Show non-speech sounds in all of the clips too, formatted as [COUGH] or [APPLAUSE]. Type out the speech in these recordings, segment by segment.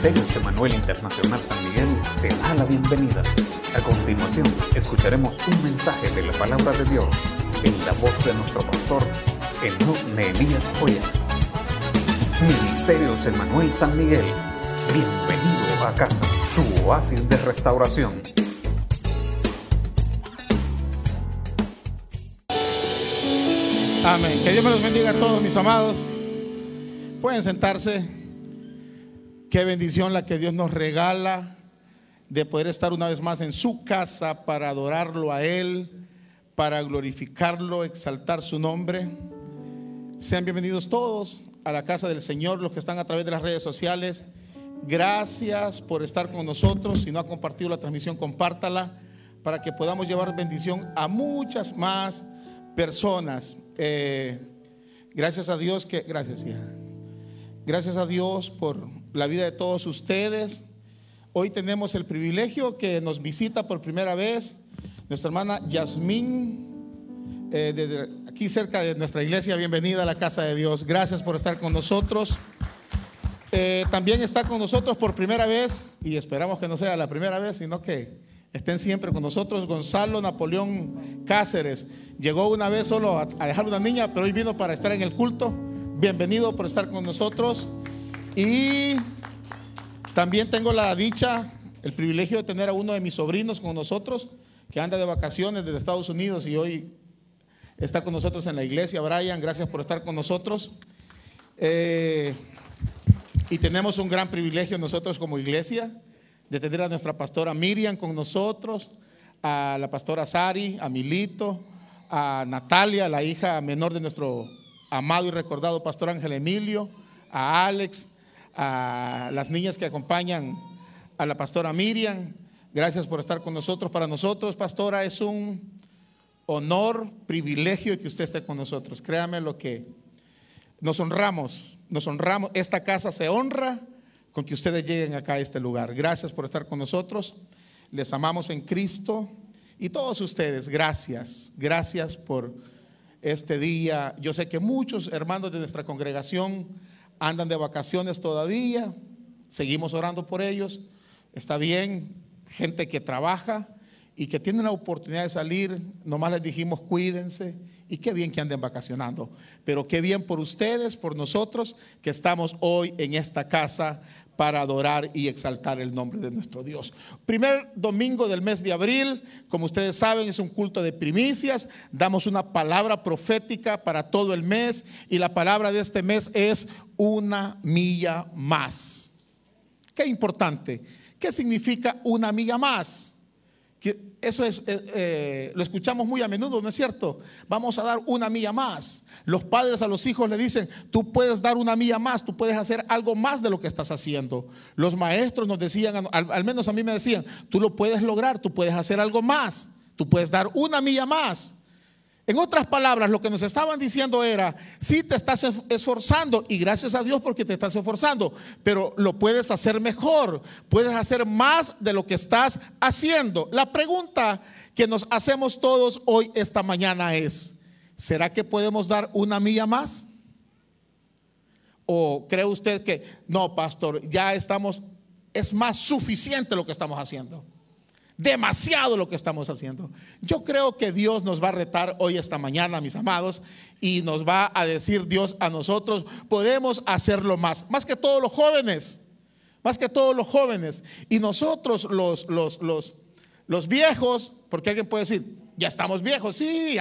Ministerios Emanuel Internacional San Miguel te da la bienvenida. A continuación, escucharemos un mensaje de la palabra de Dios en la voz de nuestro pastor, Enoch Nehemías Joya. Ministerios Emanuel San Miguel, bienvenido a casa, tu oasis de restauración. Amén. Que Dios me los bendiga a todos, mis amados. Pueden sentarse. Qué bendición la que Dios nos regala de poder estar una vez más en su casa para adorarlo a Él, para glorificarlo, exaltar su nombre. Sean bienvenidos todos a la casa del Señor, los que están a través de las redes sociales. Gracias por estar con nosotros. Si no ha compartido la transmisión, compártala para que podamos llevar bendición a muchas más personas. Eh, gracias a Dios que, gracias, hija. Gracias a Dios por la vida de todos ustedes. Hoy tenemos el privilegio que nos visita por primera vez nuestra hermana Yasmín, eh, desde aquí cerca de nuestra iglesia. Bienvenida a la casa de Dios. Gracias por estar con nosotros. Eh, también está con nosotros por primera vez, y esperamos que no sea la primera vez, sino que estén siempre con nosotros, Gonzalo Napoleón Cáceres. Llegó una vez solo a, a dejar una niña, pero hoy vino para estar en el culto. Bienvenido por estar con nosotros. Y también tengo la dicha, el privilegio de tener a uno de mis sobrinos con nosotros, que anda de vacaciones desde Estados Unidos y hoy está con nosotros en la iglesia. Brian, gracias por estar con nosotros. Eh, y tenemos un gran privilegio nosotros como iglesia de tener a nuestra pastora Miriam con nosotros, a la pastora Sari, a Milito, a Natalia, la hija menor de nuestro amado y recordado pastor Ángel Emilio, a Alex, a las niñas que acompañan a la pastora Miriam. Gracias por estar con nosotros. Para nosotros, pastora, es un honor, privilegio que usted esté con nosotros. Créame lo que nos honramos, nos honramos. Esta casa se honra con que ustedes lleguen acá a este lugar. Gracias por estar con nosotros. Les amamos en Cristo. Y todos ustedes, gracias, gracias por este día. Yo sé que muchos hermanos de nuestra congregación andan de vacaciones todavía. Seguimos orando por ellos. Está bien, gente que trabaja y que tiene la oportunidad de salir. Nomás les dijimos cuídense y qué bien que anden vacacionando. Pero qué bien por ustedes, por nosotros, que estamos hoy en esta casa para adorar y exaltar el nombre de nuestro Dios. Primer domingo del mes de abril, como ustedes saben, es un culto de primicias. Damos una palabra profética para todo el mes y la palabra de este mes es una milla más. Qué importante. ¿Qué significa una milla más? Que eso es, eh, eh, lo escuchamos muy a menudo, ¿no es cierto? Vamos a dar una milla más. Los padres a los hijos le dicen, tú puedes dar una milla más, tú puedes hacer algo más de lo que estás haciendo. Los maestros nos decían, al, al menos a mí me decían, tú lo puedes lograr, tú puedes hacer algo más, tú puedes dar una milla más. En otras palabras, lo que nos estaban diciendo era, sí te estás esforzando y gracias a Dios porque te estás esforzando, pero lo puedes hacer mejor, puedes hacer más de lo que estás haciendo. La pregunta que nos hacemos todos hoy, esta mañana es, ¿será que podemos dar una milla más? ¿O cree usted que, no, pastor, ya estamos, es más suficiente lo que estamos haciendo? Demasiado lo que estamos haciendo. Yo creo que Dios nos va a retar hoy esta mañana, mis amados, y nos va a decir Dios a nosotros, podemos hacerlo más, más que todos los jóvenes, más que todos los jóvenes. Y nosotros los, los, los, los viejos, porque alguien puede decir, ya estamos viejos, sí,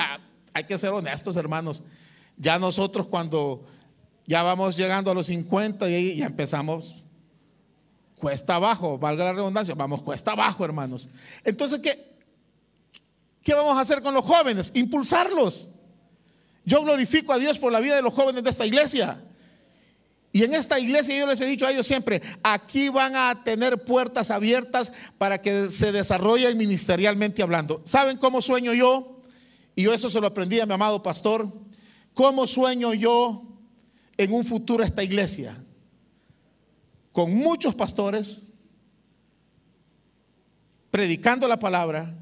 hay que ser honestos, hermanos. Ya nosotros cuando ya vamos llegando a los 50 y ya empezamos cuesta abajo, valga la redundancia, vamos, cuesta abajo, hermanos. Entonces, ¿qué, ¿qué vamos a hacer con los jóvenes? Impulsarlos. Yo glorifico a Dios por la vida de los jóvenes de esta iglesia. Y en esta iglesia yo les he dicho a ellos siempre, aquí van a tener puertas abiertas para que se desarrollen ministerialmente hablando. ¿Saben cómo sueño yo? Y yo eso se lo aprendí a mi amado pastor. ¿Cómo sueño yo en un futuro esta iglesia? Con muchos pastores, predicando la palabra,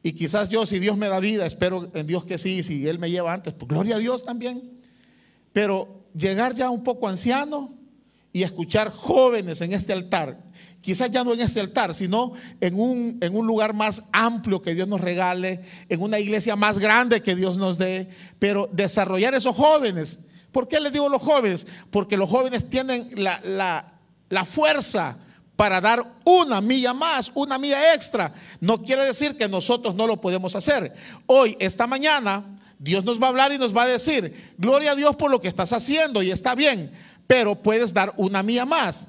y quizás yo, si Dios me da vida, espero en Dios que sí, si Él me lleva antes, pues gloria a Dios también, pero llegar ya un poco anciano y escuchar jóvenes en este altar, quizás ya no en este altar, sino en un, en un lugar más amplio que Dios nos regale, en una iglesia más grande que Dios nos dé, pero desarrollar esos jóvenes. ¿Por qué les digo los jóvenes? Porque los jóvenes tienen la, la, la fuerza para dar una milla más, una milla extra. No quiere decir que nosotros no lo podemos hacer. Hoy, esta mañana, Dios nos va a hablar y nos va a decir, gloria a Dios por lo que estás haciendo y está bien, pero puedes dar una milla más.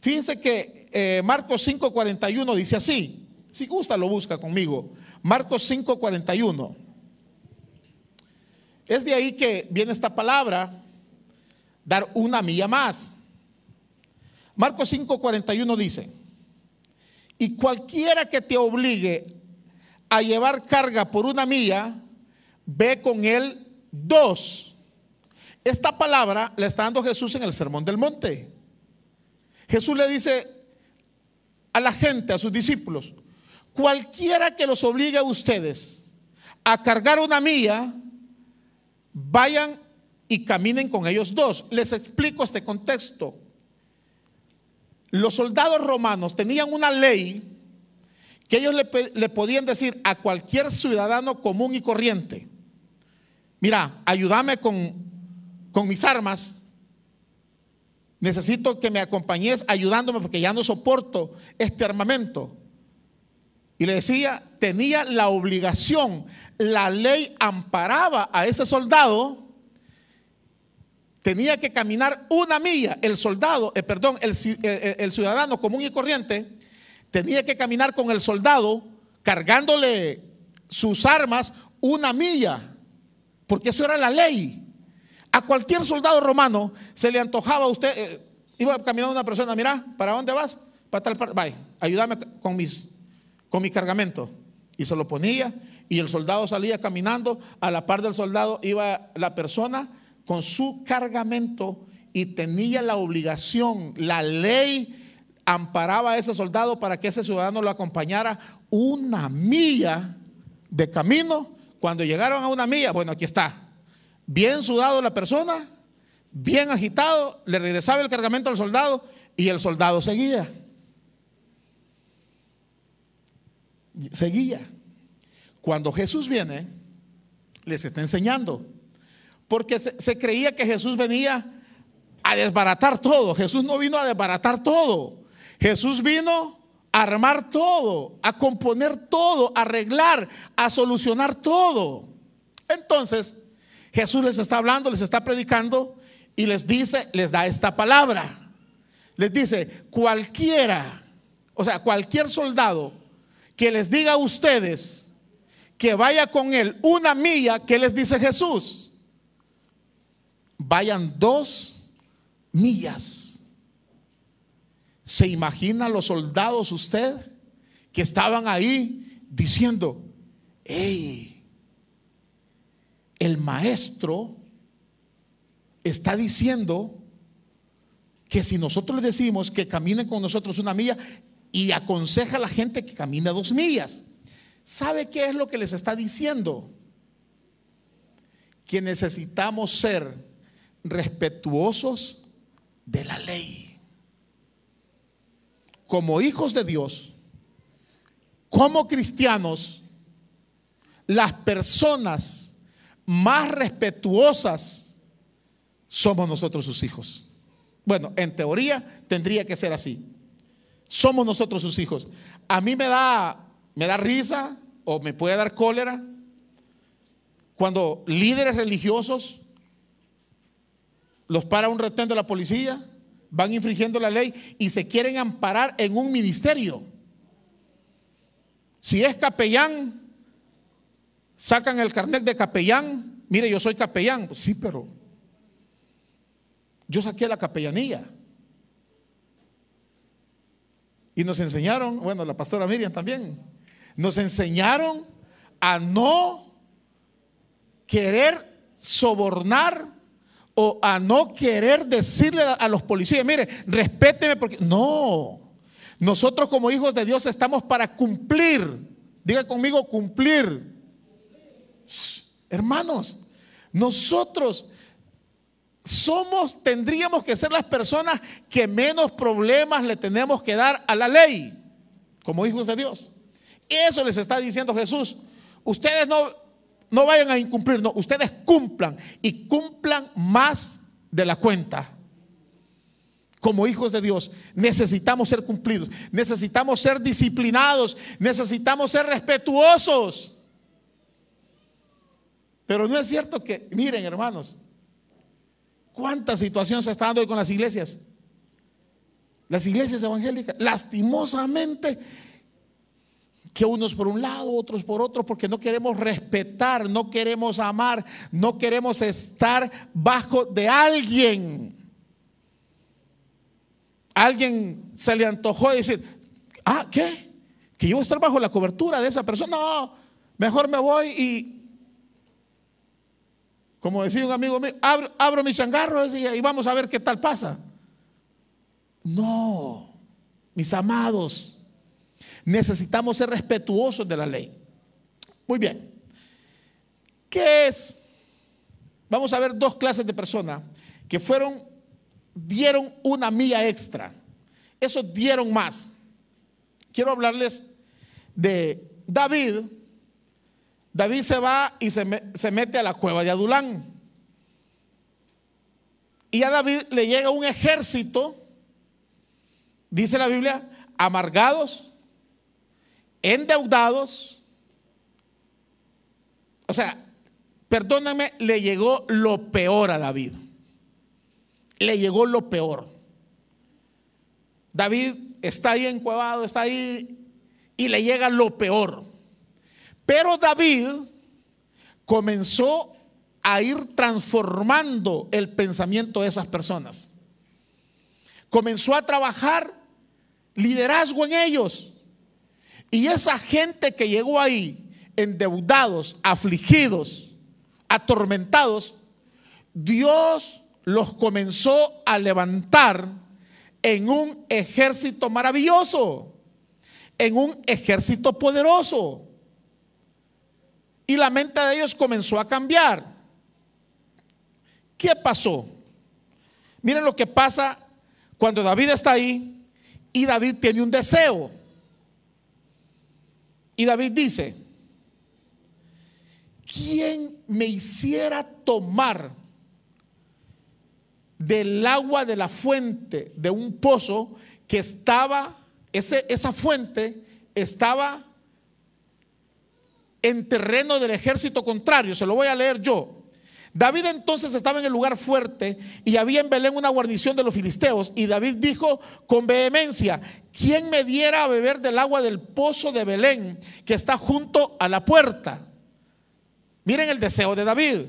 Fíjense que eh, Marcos 5:41 dice así, si gusta lo busca conmigo, Marcos 5:41. Es de ahí que viene esta palabra, dar una milla más. Marcos 5:41 dice, y cualquiera que te obligue a llevar carga por una milla, ve con él dos. Esta palabra la está dando Jesús en el Sermón del Monte. Jesús le dice a la gente, a sus discípulos, cualquiera que los obligue a ustedes a cargar una milla, vayan y caminen con ellos dos. Les explico este contexto. Los soldados romanos tenían una ley que ellos le, podían decir a cualquier ciudadano común y corriente, mira, ayúdame con, con mis armas, necesito que me acompañes ayudándome porque ya no soporto este armamento. Y le decía, tenía la obligación, la ley amparaba a ese soldado tenía que caminar una milla, el soldado, eh, perdón, el, el, el, ciudadano común y corriente, tenía que caminar con el soldado cargándole sus armas una milla, porque eso era la ley. A cualquier soldado romano se le antojaba a usted, eh, iba caminando una persona, mira, ¿para dónde vas? Para tal parte, vaya, ayúdame con, mis, con mi cargamento. Y se lo ponía y el soldado salía caminando, a la par del soldado iba la persona con su cargamento y tenía la obligación, la ley amparaba a ese soldado para que ese ciudadano lo acompañara una milla de camino. Cuando llegaron a una milla, bueno, aquí está, bien sudado la persona, bien agitado, le regresaba el cargamento al soldado y el soldado seguía. Seguía. Cuando Jesús viene, les está enseñando porque se, creía que Jesús venía a desbaratar todo. Jesús no vino a desbaratar todo. Jesús vino a armar todo, a componer todo, a arreglar, a solucionar todo. Entonces, Jesús les está hablando, les está predicando y les dice, les da esta palabra. Les dice, cualquiera, o sea, cualquier soldado que les diga a ustedes que vaya con él una milla, ¿qué les dice Jesús? Vayan dos millas. ¿Se imagina los soldados usted que estaban ahí diciendo, hey, el maestro está diciendo que si nosotros le decimos que caminen con nosotros una milla y aconseja a la gente que camine dos millas, ¿sabe qué es lo que les está diciendo? Que necesitamos ser respetuosos de la ley. Como hijos de Dios, como cristianos, las personas más respetuosas somos nosotros sus hijos. Bueno, en teoría tendría que ser así. Somos nosotros sus hijos. A mí me da me da risa o me puede dar cólera cuando líderes religiosos los para un retén de la policía, van infringiendo la ley y se quieren amparar en un ministerio. Si es capellán, sacan el carnet de capellán. Mire, yo soy capellán. Pues sí, pero yo saqué la capellanía. Y nos enseñaron, bueno, la pastora Miriam también, nos enseñaron a no querer sobornar o a no querer decirle a los policías, mire, respéteme porque no. Nosotros como hijos de Dios estamos para cumplir. Diga conmigo cumplir. Hermanos, nosotros somos, tendríamos que ser las personas que menos problemas le tenemos que dar a la ley, como hijos de Dios. Eso les está diciendo Jesús. Ustedes no, no vayan a incumplir, no, ustedes cumplan y cumplan más de la cuenta. Como hijos de Dios necesitamos ser cumplidos, necesitamos ser disciplinados, necesitamos ser respetuosos. Pero no es cierto que, miren hermanos, ¿cuánta situación se está dando hoy con las iglesias? Las iglesias evangélicas, lastimosamente, que unos por un lado, otros por otro, porque no queremos respetar, no queremos amar, no queremos estar bajo de alguien. Alguien se le antojó decir, ah, ¿qué? Que yo voy a estar bajo la cobertura de esa persona. No, mejor me voy y, como decía un amigo mío, abro, abro mi changarro y vamos a ver qué tal pasa. No, mis amados necesitamos ser respetuosos de la ley. Muy bien. ¿Qué es? Vamos a ver dos clases de personas que fueron, dieron una milla extra. Esos dieron más. Quiero hablarles de David. David se va y se, se mete a la cueva de Adulán. Y a David le llega un ejército, dice la Biblia, amargados, endeudados. O sea, perdóname, le llegó lo peor a David. Le llegó lo peor. David está ahí encuevado, está ahí y le llega lo peor. Pero David comenzó a ir transformando el pensamiento de esas personas. Comenzó a trabajar liderazgo en ellos. Y esa gente que llegó ahí, endeudados, afligidos, atormentados, Dios los comenzó a levantar en un ejército maravilloso, en un ejército poderoso. Y la mente de ellos comenzó a cambiar. ¿Qué pasó? Miren lo que pasa cuando David está ahí y David tiene un deseo. Y David dice, ¿quién me hiciera tomar del agua de la fuente de un pozo que estaba, ese, esa fuente estaba en terreno del ejército contrario? Se lo voy a leer yo. David entonces estaba en el lugar fuerte y había en Belén una guarnición de los filisteos. Y David dijo con vehemencia, ¿quién me diera a beber del agua del pozo de Belén que está junto a la puerta? Miren el deseo de David.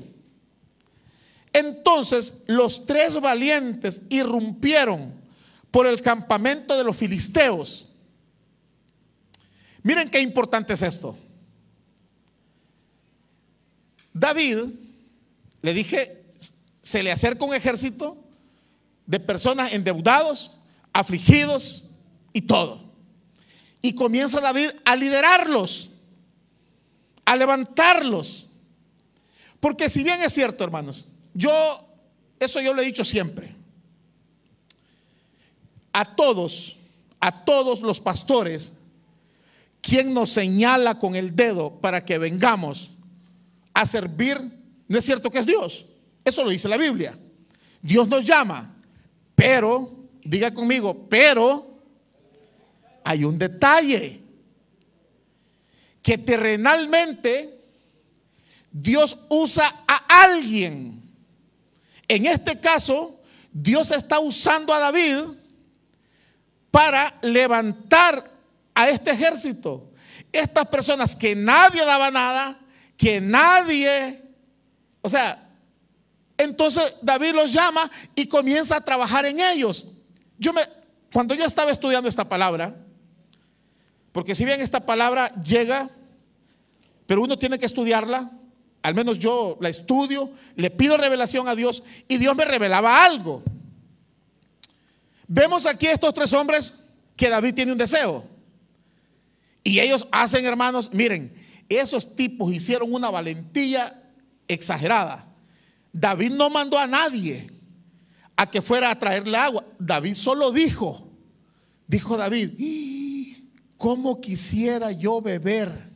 Entonces los tres valientes irrumpieron por el campamento de los filisteos. Miren qué importante es esto. David le dije, se le acerca un ejército de personas endeudados, afligidos y todo. Y comienza David a liderarlos, a levantarlos. Porque si bien es cierto, hermanos, yo, eso yo lo he dicho siempre, a todos, a todos los pastores, quien nos señala con el dedo para que vengamos a servir no es cierto que es Dios. Eso lo dice la Biblia. Dios nos llama, pero, diga conmigo, pero hay un detalle. Que terrenalmente Dios usa a alguien. En este caso, Dios está usando a David para levantar a este ejército. Estas personas que nadie daba nada, que nadie o sea, entonces David los llama y comienza a trabajar en ellos. Yo me, cuando yo estaba estudiando esta palabra, porque si bien esta palabra llega, pero uno tiene que estudiarla, al menos yo la estudio, le pido revelación a Dios y Dios me revelaba algo. Vemos aquí estos tres hombres que David tiene un deseo. Y ellos hacen, hermanos, miren, esos tipos hicieron una valentía exagerada. David no mandó a nadie. a que fuera a traerle agua. David solo dijo, dijo David, ¿cómo quisiera yo beber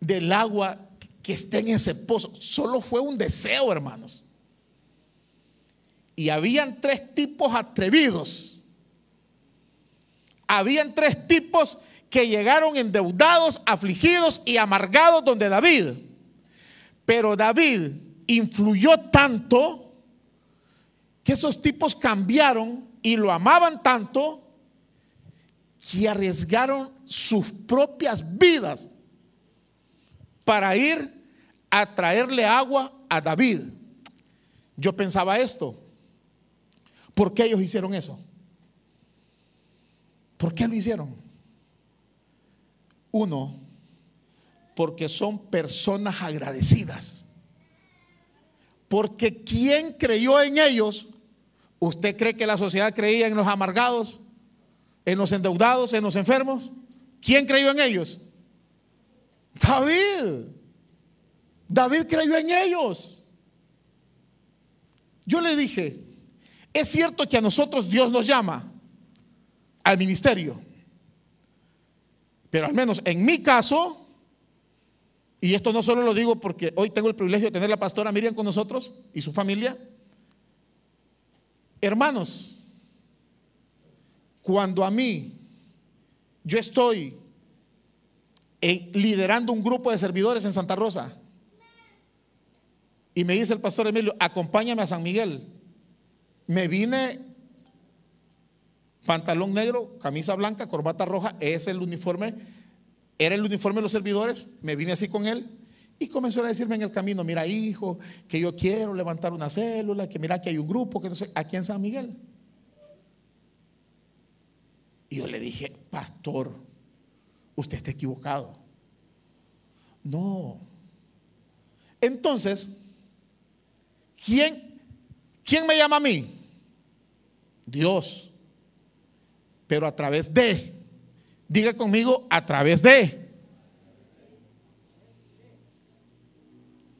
del agua que está en ese pozo? Solo fue un deseo, hermanos. Y habían tres tipos atrevidos. Habían tres tipos que llegaron endeudados, afligidos y amargados donde David. Pero David influyó tanto que esos tipos cambiaron y lo amaban tanto que arriesgaron sus propias vidas para ir a traerle agua a David. Yo pensaba esto. ¿Por qué ellos hicieron eso? ¿Por qué lo hicieron? Uno, porque son personas agradecidas. Porque ¿quién creyó en ellos? ¿Usted cree que la sociedad creía en los amargados, en los endeudados, en los enfermos? ¿Quién creyó en ellos? David. David creyó en ellos. Yo le dije, es cierto que a nosotros Dios nos llama al ministerio, pero al menos en mi caso, y esto no solo lo digo porque hoy tengo el privilegio de tener la pastora Miriam con nosotros y su familia, hermanos, cuando a mí yo estoy liderando un grupo de servidores en Santa Rosa y me dice el pastor Emilio, acompáñame a San Miguel me vine pantalón negro, camisa blanca, corbata roja, es el uniforme, era el uniforme de los servidores, me vine así con él y comenzó a decirme en el camino, mira hijo, que yo quiero levantar una célula, que mira que hay un grupo, que no sé, aquí en San Miguel. Y yo le dije, pastor, usted está equivocado. No. Entonces, ¿quién, quién me llama a mí? Dios. Pero a través de, diga conmigo, a través de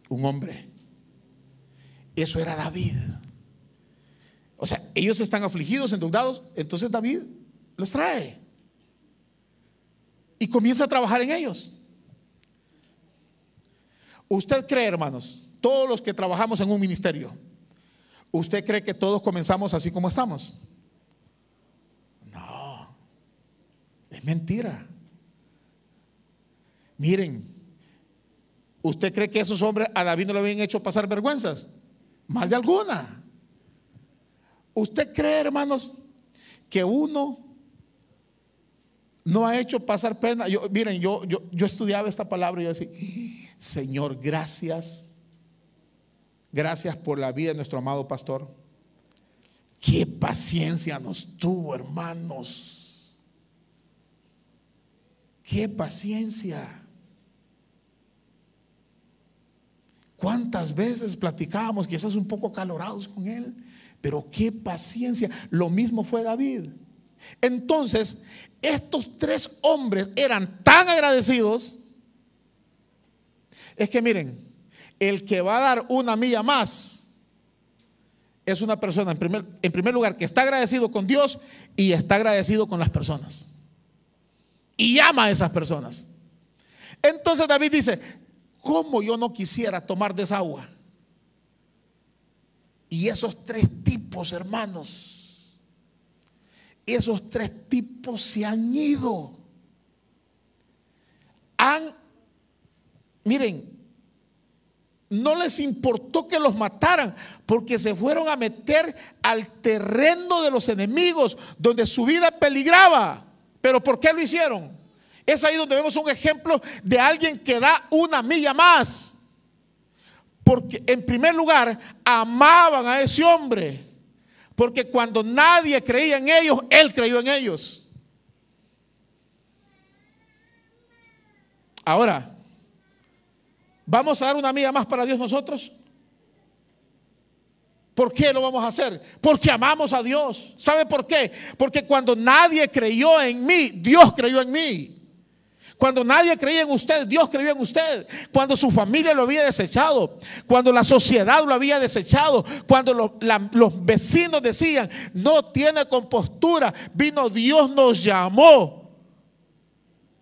un hombre. Eso era David. O sea, ellos están afligidos, endeudados, entonces David los trae. Y comienza a trabajar en ellos. Usted cree, hermanos, todos los que trabajamos en un ministerio, ¿Usted cree que todos comenzamos así como estamos? No, es mentira. Miren, ¿usted cree que esos hombres a David no le habían hecho pasar vergüenzas? Más de alguna. ¿Usted cree, hermanos, que uno no ha hecho pasar pena? Yo, miren, yo, yo, yo estudiaba esta palabra y yo decía, Señor, gracias Gracias por la vida de nuestro amado pastor. Qué paciencia nos tuvo, hermanos. Qué paciencia. ¿Cuántas veces platicábamos, quizás un poco calorados con él? Pero qué paciencia. Lo mismo fue David. Entonces, estos tres hombres eran tan agradecidos. Es que miren, el que va a dar una milla más es una persona, en primer, en primer lugar, que está agradecido con Dios y está agradecido con las personas. Y ama a esas personas. Entonces David dice, ¿cómo yo no quisiera tomar de esa agua? Y esos tres tipos, hermanos, esos tres tipos se han ido. Han, miren, no les importó que los mataran, porque se fueron a meter al terreno de los enemigos, donde su vida peligraba. Pero ¿por qué lo hicieron? Es ahí donde vemos un ejemplo de alguien que da una milla más. Porque en primer lugar amaban a ese hombre. Porque cuando nadie creía en ellos, él creyó en ellos. Ahora, ¿Vamos a dar una milla más para Dios nosotros? ¿Por qué lo vamos a hacer? Porque amamos a Dios. ¿Sabe por qué? Porque cuando nadie creyó en mí, Dios creyó en mí. Cuando nadie creía en usted, Dios creía en usted. Cuando su familia lo había desechado. Cuando la sociedad lo había desechado. Cuando los vecinos decían, no tiene compostura. Vino Dios, nos llamó.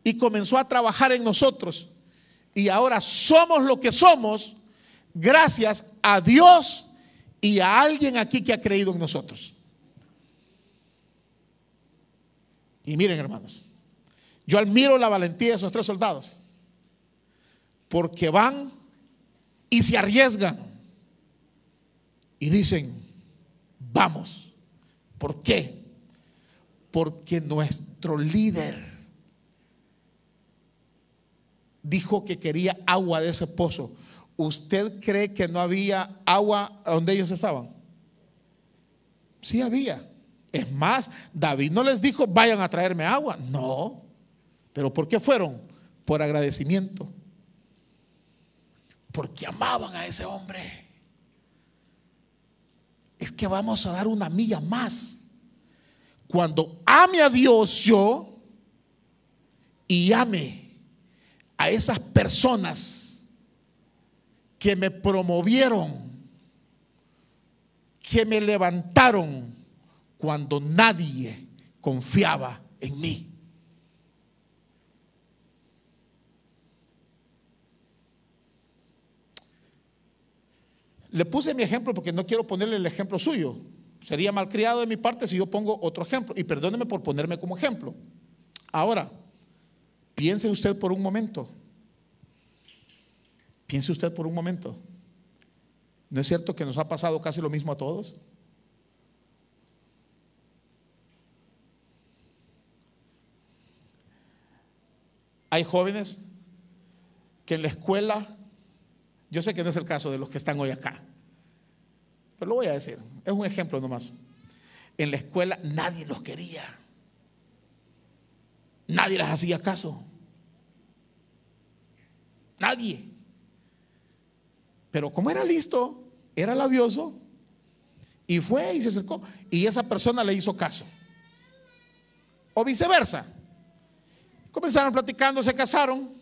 Y comenzó a trabajar en nosotros. Y ahora somos lo que somos gracias a Dios y a alguien aquí que ha creído en nosotros. Y miren hermanos, yo admiro la valentía de esos tres soldados, porque van y se arriesgan y dicen, vamos. ¿Por qué? Porque nuestro líder dijo que quería agua de ese pozo. ¿Usted cree que no había agua donde ellos estaban? Sí había. Es más, David no les dijo, vayan a traerme agua. No. ¿Pero por qué fueron? Por agradecimiento. Porque amaban a ese hombre. Es que vamos a dar una milla más. Cuando ame a Dios yo y ame a esas personas que me promovieron, que me levantaron cuando nadie confiaba en mí. Le puse mi ejemplo porque no quiero ponerle el ejemplo suyo. Sería malcriado de mi parte si yo pongo otro ejemplo. Y perdóneme por ponerme como ejemplo. Ahora, piense usted por un momento. Piense usted por un momento. ¿No es cierto que nos ha pasado casi lo mismo a todos? Hay jóvenes que en la escuela yo sé que no es el caso de los que están hoy acá, pero lo voy a decir, es un ejemplo nomás. En la escuela nadie los quería, nadie les hacía caso, nadie. Pero como era listo, era labioso, y fue y se acercó, y esa persona le hizo caso. O viceversa. Comenzaron platicando, se casaron.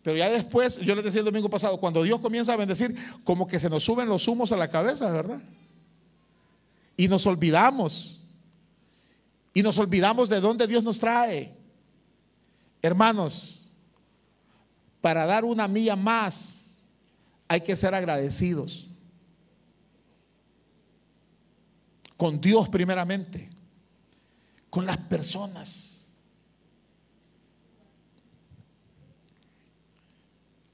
Pero ya después, yo les decía el domingo pasado, cuando Dios comienza a bendecir, como que se nos suben los humos a la cabeza, ¿verdad? Y nos olvidamos. Y nos olvidamos de dónde Dios nos trae. Hermanos, para dar una milla más hay que ser agradecidos. Con Dios primeramente, con las personas.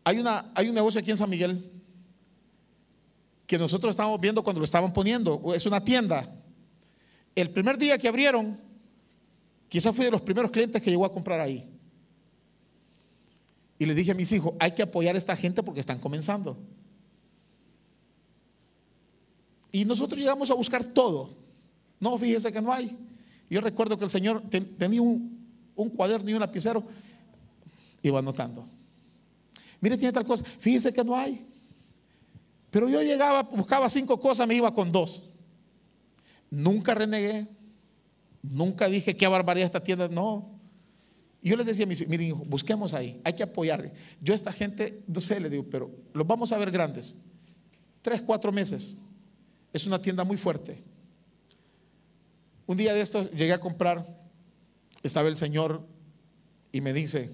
Hay, una, hay un negocio aquí en San Miguel que nosotros estábamos viendo cuando lo estaban poniendo. Es una tienda. El primer día que abrieron, quizás fui de los primeros clientes que llegó a comprar ahí. Y le dije a mis hijos, hay que apoyar a esta gente porque están comenzando. Y nosotros llegamos a buscar todo. No, fíjese que no hay. Yo recuerdo que el Señor tenía un, cuaderno y un lapicero, iba anotando. Mire, tiene tal cosa. Fíjense que no hay. Pero yo llegaba, buscaba cinco cosas, me iba con dos. Nunca renegué. Nunca dije qué barbaridad esta tienda. No. Yo les decía a mis miren, hijo, busquemos ahí, hay que apoyarle. Yo a esta gente, no sé, le digo, pero los vamos a ver grandes. Tres, cuatro meses. Es una tienda muy fuerte. Un día de estos llegué a comprar, estaba el Señor y me dice,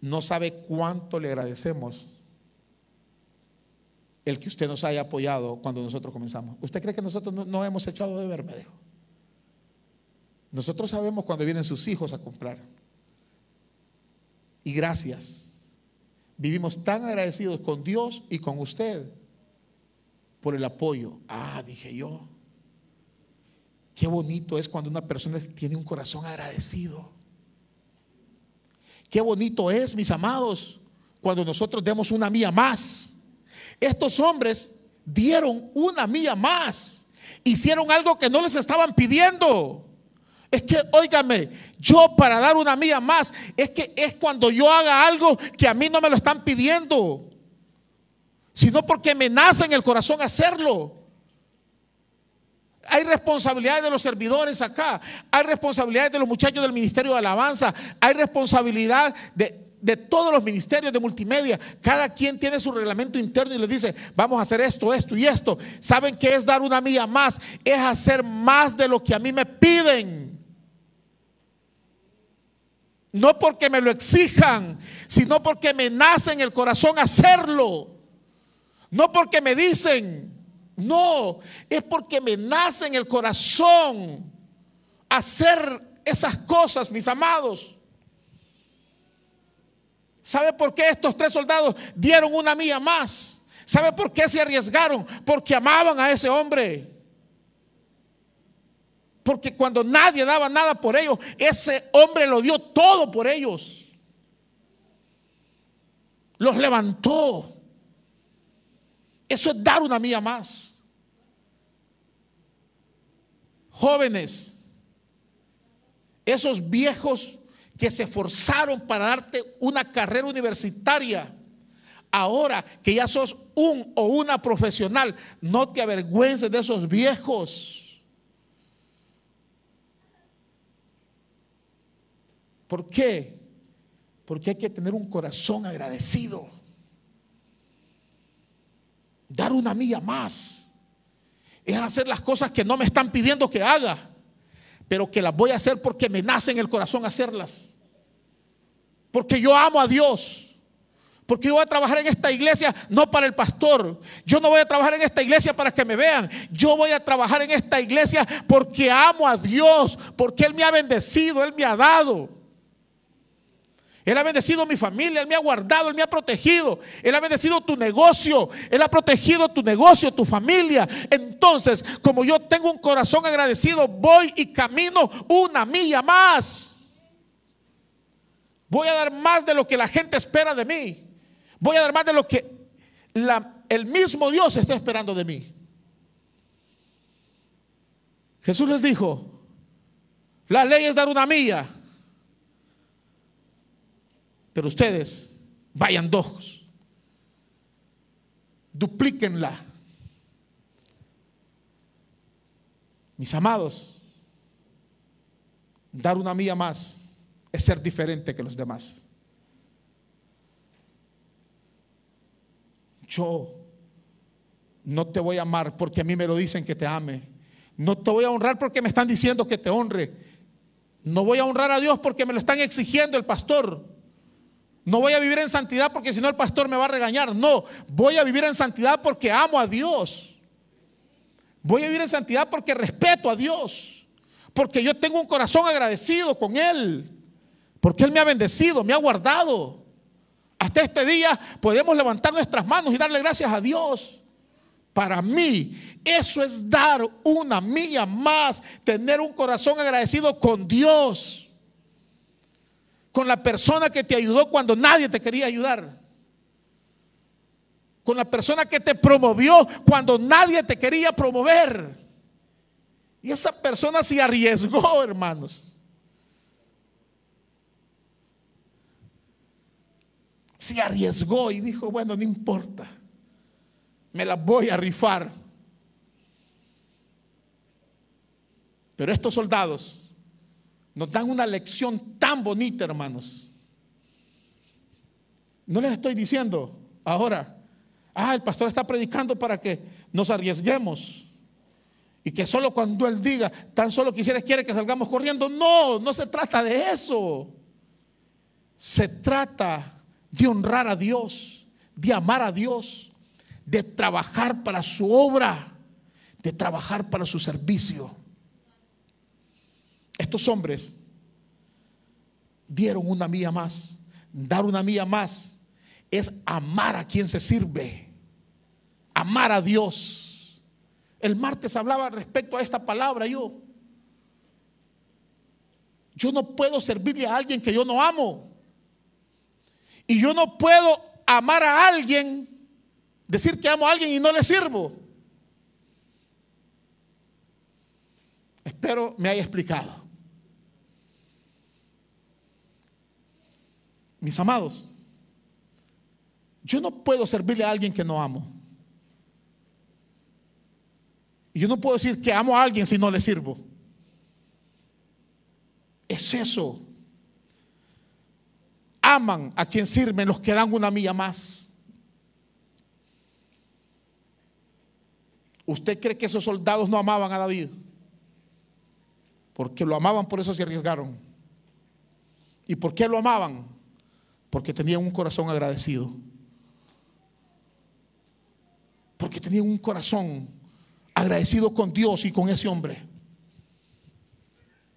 no sabe cuánto le agradecemos el que usted nos haya apoyado cuando nosotros comenzamos. ¿Usted cree que nosotros no, hemos echado de ver? Me dijo. Nosotros sabemos cuando vienen sus hijos a comprar. Y gracias. Vivimos tan agradecidos con Dios y con usted por el apoyo. Ah, dije yo. Qué bonito es cuando una persona tiene un corazón agradecido. Qué bonito es, mis amados, cuando nosotros demos una mía más. Estos hombres dieron una mía más. Hicieron algo que no les estaban pidiendo. Es que, óigame, yo para dar una mía más, es que es cuando yo haga algo que a mí no me lo están pidiendo, sino porque me nace en el corazón hacerlo. hay responsabilidades de los servidores acá, hay responsabilidades de los muchachos del Ministerio de Alabanza, hay responsabilidad de, de todos los ministerios de multimedia. Cada quien tiene su reglamento interno y le dice, vamos a hacer esto, esto y esto. ¿Saben qué es dar una milla más? Es hacer más de lo que a mí me piden. No porque me lo exijan, sino porque me nace en el corazón hacerlo. No porque me dicen, no, es porque me nace en el corazón hacer esas cosas, mis amados. ¿Sabe por qué estos tres soldados dieron una mía más? ¿Sabe por qué se arriesgaron? Porque amaban a ese hombre. Porque cuando nadie daba nada por ellos, ese hombre lo dio todo por ellos. Los levantó. Eso es dar una mía más. Jóvenes, esos viejos que se esforzaron para darte una carrera universitaria, ahora que ya sos un o una profesional, no te avergüences de esos viejos. ¿Por qué? Porque hay que tener un corazón agradecido. Dar una milla más. Es hacer las cosas que no me están pidiendo que haga, pero que las voy a hacer porque me nace en el corazón hacerlas. Porque yo amo a Dios. Porque yo voy a trabajar en esta iglesia no para el pastor. Yo no voy a trabajar en esta iglesia para que me vean. Yo voy a trabajar en esta iglesia porque amo a Dios. Porque Él me ha bendecido, Él me ha dado. Él ha bendecido mi familia, Él me ha guardado, Él me ha protegido, Él ha bendecido tu negocio, Él ha protegido tu negocio, tu familia. Entonces, como yo tengo un corazón agradecido, voy y camino una milla más. Voy a dar más de lo que la gente espera de mí. Voy a dar más de lo que el mismo Dios está esperando de mí. Jesús les dijo, la ley es dar una milla pero ustedes vayan dos, duplíquenla. Mis amados, dar una milla más es ser diferente que los demás. Yo no te voy a amar porque a mí me lo dicen que te ame. No te voy a honrar porque me están diciendo que te honre. No voy a honrar a Dios porque me lo están exigiendo el pastor. No voy a vivir en santidad porque si no el pastor me va a regañar. No, voy a vivir en santidad porque amo a Dios. Voy a vivir en santidad porque respeto a Dios. Porque yo tengo un corazón agradecido con Él. Porque Él me ha bendecido, me ha guardado. Hasta este día podemos levantar nuestras manos y darle gracias a Dios. Para mí, eso es dar una milla más, tener un corazón agradecido con Dios con la persona que te ayudó cuando nadie te quería ayudar. Con la persona que te promovió cuando nadie te quería promover. Y esa persona se arriesgó, [LAUGHS] hermanos. Se arriesgó y dijo, bueno, no importa. Me la voy a rifar. Pero estos soldados nos dan una lección tan bonita, hermanos. No les estoy diciendo ahora, ah, el pastor está predicando para que nos arriesguemos. Y que solo cuando Él diga, tan solo quisiera, quiere que salgamos corriendo. No, no se trata de eso. Se trata de honrar a Dios, de amar a Dios, de trabajar para su obra, de trabajar para su servicio. Estos hombres dieron una mía más. Dar una mía más es amar a quien se sirve. Amar a Dios. El martes hablaba respecto a esta palabra yo. Yo no puedo servirle a alguien que yo no amo. Y yo no puedo amar a alguien, decir que amo a alguien y no le sirvo. Espero me haya explicado. Mis amados, yo no puedo servirle a alguien que no amo. Y yo no puedo decir que amo a alguien si no le sirvo. Es eso. Aman a quien sirven los que dan una milla más. ¿Usted cree que esos soldados no amaban a David? Porque lo amaban, por eso se arriesgaron. ¿Y por qué lo amaban? Porque tenían un corazón agradecido. Porque tenían un corazón agradecido con Dios y con ese hombre.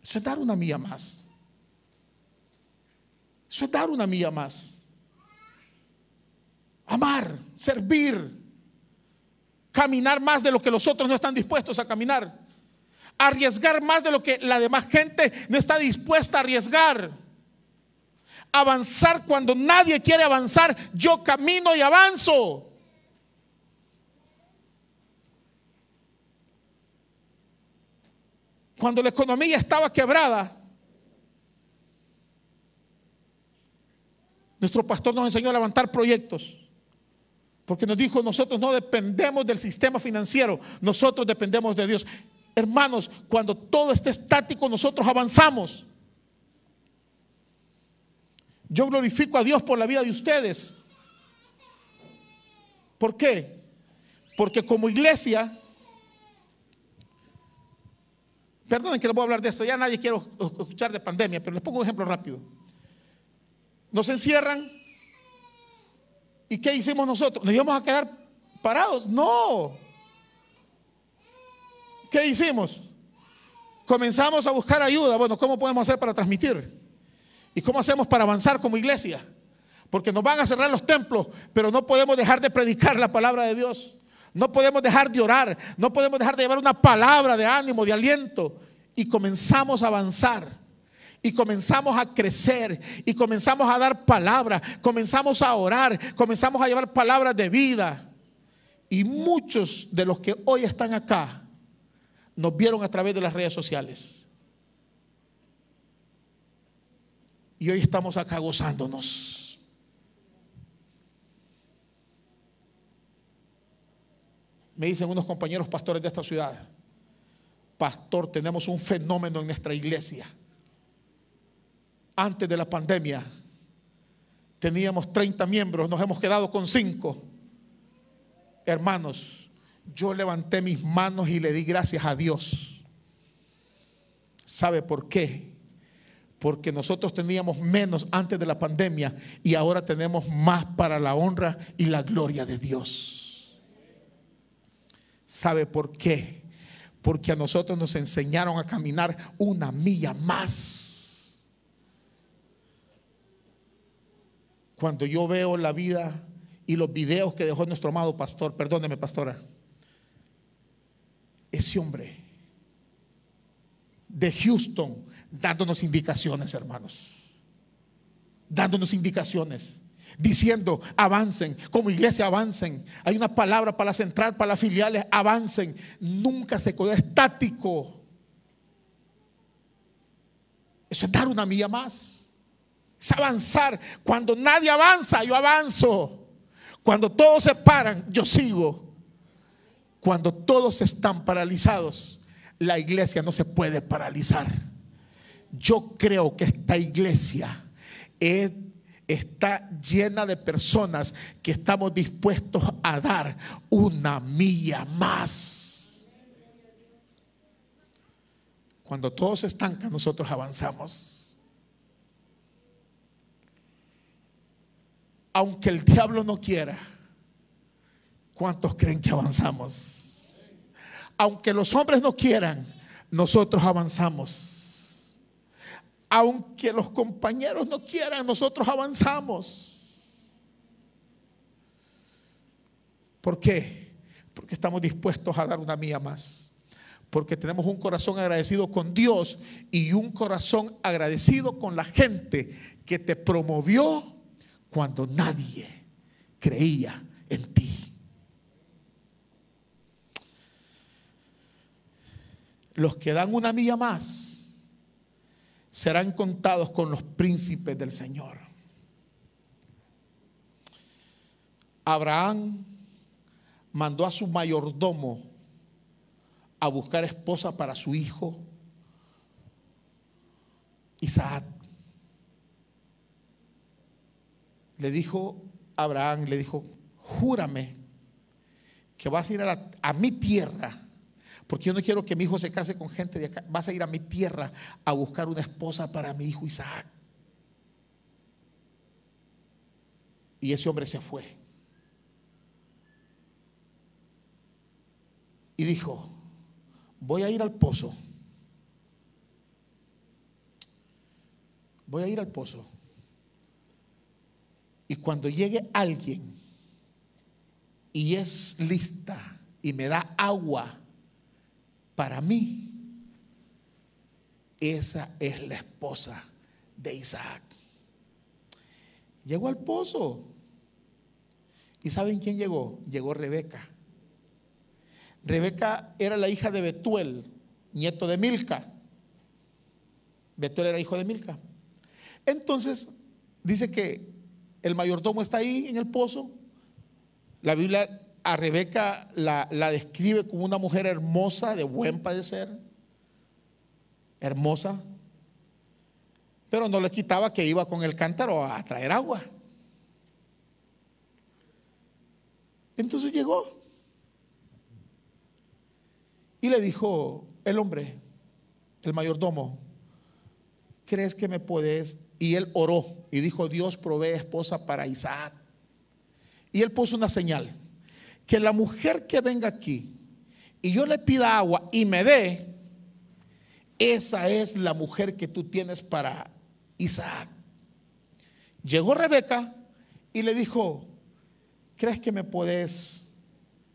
Eso es dar una milla más. Eso es dar una milla más. Amar, servir, caminar más de lo que los otros no están dispuestos a caminar. Arriesgar más de lo que la demás gente no está dispuesta a arriesgar. Avanzar cuando nadie quiere avanzar. Yo camino y avanzo. Cuando la economía estaba quebrada, nuestro pastor nos enseñó a levantar proyectos. Porque nos dijo, nosotros no dependemos del sistema financiero, nosotros dependemos de Dios. Hermanos, cuando todo esté estático, nosotros avanzamos. Yo glorifico a Dios por la vida de ustedes. ¿Por qué? Porque como iglesia, perdonen que les voy a hablar de esto, ya nadie quiere escuchar de pandemia, pero les pongo un ejemplo rápido. Nos encierran, ¿Y qué hicimos nosotros? ¿Nos íbamos a quedar parados? No. ¿Qué hicimos? Comenzamos a buscar ayuda. Bueno, ¿cómo podemos hacer para transmitir? ¿Y cómo hacemos para avanzar como iglesia? Porque nos van a cerrar los templos, pero no podemos dejar de predicar la palabra de Dios. No podemos dejar de orar. No podemos dejar de llevar una palabra de ánimo, de aliento. Y comenzamos a avanzar y comenzamos a crecer y comenzamos a dar palabras, comenzamos a orar, comenzamos a llevar palabras de vida. Y muchos de los que hoy están acá nos vieron a través de las redes sociales. Y hoy estamos acá gozándonos. Me dicen unos compañeros pastores de esta ciudad, pastor, tenemos un fenómeno en nuestra iglesia antes de la pandemia teníamos 30 miembros, nos hemos quedado con 5. Hermanos, yo levanté mis manos y le di gracias a Dios. ¿Sabe por qué? Porque nosotros teníamos menos antes de la pandemia y ahora tenemos más para la honra y la gloria de Dios. ¿Sabe por qué? Porque a nosotros nos enseñaron a caminar una milla más cuando yo veo la vida y los videos que dejó nuestro amado pastor, perdóneme pastora, ese hombre de Houston dándonos indicaciones, hermanos, dándonos indicaciones, diciendo, avancen, como iglesia avancen, hay una palabra para la central, para las filiales, avancen, nunca se quedó estático. Eso es dar una milla más es avanzar. Cuando nadie avanza, yo avanzo. Cuando todos se paran, yo sigo. Cuando todos están paralizados, la iglesia no se puede paralizar. Yo creo que esta iglesia está llena de personas que estamos dispuestos a dar una milla más. Cuando todos se estancan, nosotros avanzamos. aunque el diablo no quiera, ¿cuántos creen que avanzamos? Aunque los hombres no quieran, nosotros avanzamos. Aunque los compañeros no quieran, nosotros avanzamos. ¿Por qué? Porque estamos dispuestos a dar una mía más. Porque tenemos un corazón agradecido con Dios y un corazón agradecido con la gente que te promovió cuando nadie creía en ti. Los que dan una milla más serán contados con los príncipes del Señor. Abraham mandó a su mayordomo a buscar esposa para su hijo Isaac. Le dijo Abraham, le dijo, júrame que vas a ir a, a mi tierra porque yo no quiero que mi hijo se case con gente de acá. Vas a ir a mi tierra a buscar una esposa para mi hijo Isaac. Y ese hombre se fue. Y dijo, voy a ir al pozo. Voy a ir al pozo. Y cuando llegue alguien y es lista y me da agua para mí, esa es la esposa de Isaac. Llegó al pozo. ¿Y saben quién llegó? Llegó Rebeca. Rebeca era la hija de Betuel, nieto de Milca. Betuel era hijo de Milca. Entonces, dice que el mayordomo está ahí en el pozo. La Biblia a Rebeca la, describe como una mujer hermosa, de buen padecer, hermosa, pero no le quitaba que iba con el cántaro a traer agua. Entonces llegó y le dijo el hombre, el mayordomo, ¿crees que me puedes? Y él oró y dijo, Dios provee esposa para Isaac. Y él puso una señal que la mujer que venga aquí y yo le pida agua y me dé, esa es la mujer que tú tienes para Isaac. Llegó Rebeca y le dijo, ¿crees que me puedes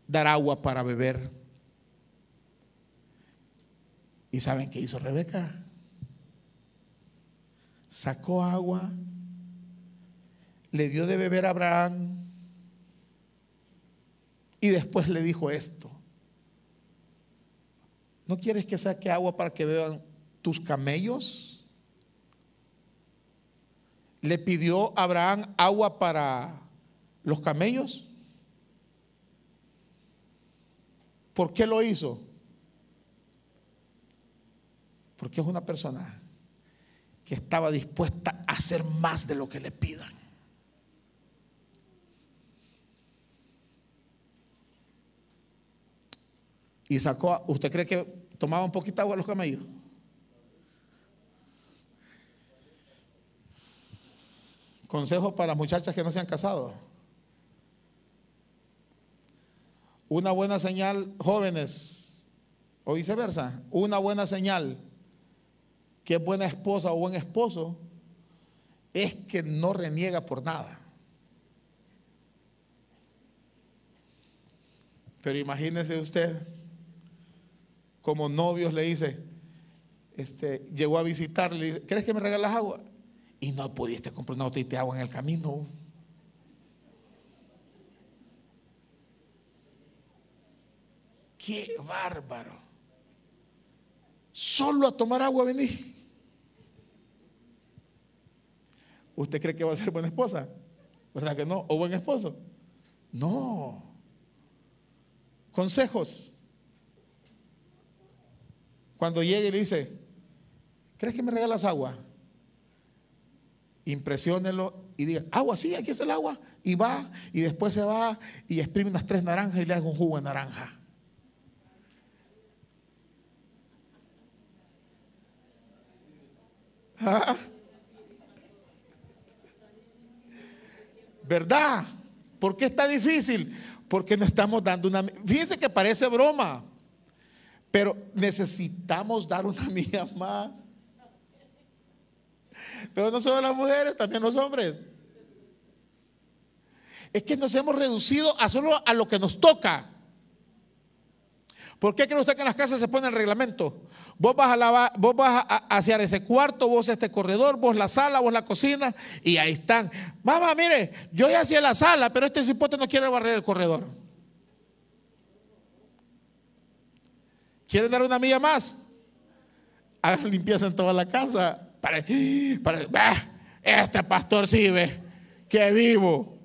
dar agua para beber? ¿Y saben qué hizo Rebeca? Sacó agua, le dio de beber a Abraham y después le dijo esto. ¿No quieres que saque agua para que beban tus camellos? Le pidió Abraham agua para los camellos. ¿Por qué lo hizo? Porque es una persona que estaba dispuesta a hacer más de lo que le pidan. Y sacó, ¿usted cree que tomaba un poquito de agua los camellos? Consejo para las muchachas que no se han casado. Una buena señal, jóvenes, o viceversa, una buena señal que es buena esposa o buen esposo, es que no reniega por nada. Pero imagínese usted como novios le dice, este, llegó a visitarle, le dice, ¿crees que me regalas agua? Y no pudiste comprar una botella de agua en el camino. Qué bárbaro. Solo a tomar agua vení. ¿Usted cree que va a ser buena esposa? ¿Verdad que no? ¿O buen esposo? No. Consejos. Cuando llegue y le dice, ¿crees que me regalas agua? Impresiónelo y diga, agua, sí, aquí es el agua. Y va, y después se va y exprime unas tres naranjas y le haga un jugo de naranja. ¿Ah? ¿Verdad? ¿Por qué está difícil? Porque no estamos dando una... Fíjense que parece broma. Pero necesitamos dar una [LAUGHS] milla más. Pero no solo las mujeres, también los hombres. Es que nos hemos reducido a solo a lo que nos toca. ¿Por qué cree usted que en las casas se pone el reglamento? Vos vas a lavar, vos vas a hacia ese cuarto, vos este corredor, vos la sala, vos la cocina, y ahí están. Mamá, mire, yo ya hacía la sala, pero este cipote no quiere barrer el corredor. ¿Quieren dar una milla más? Hagan limpieza en toda la casa. Para, para, este pastor sí ve que vivo.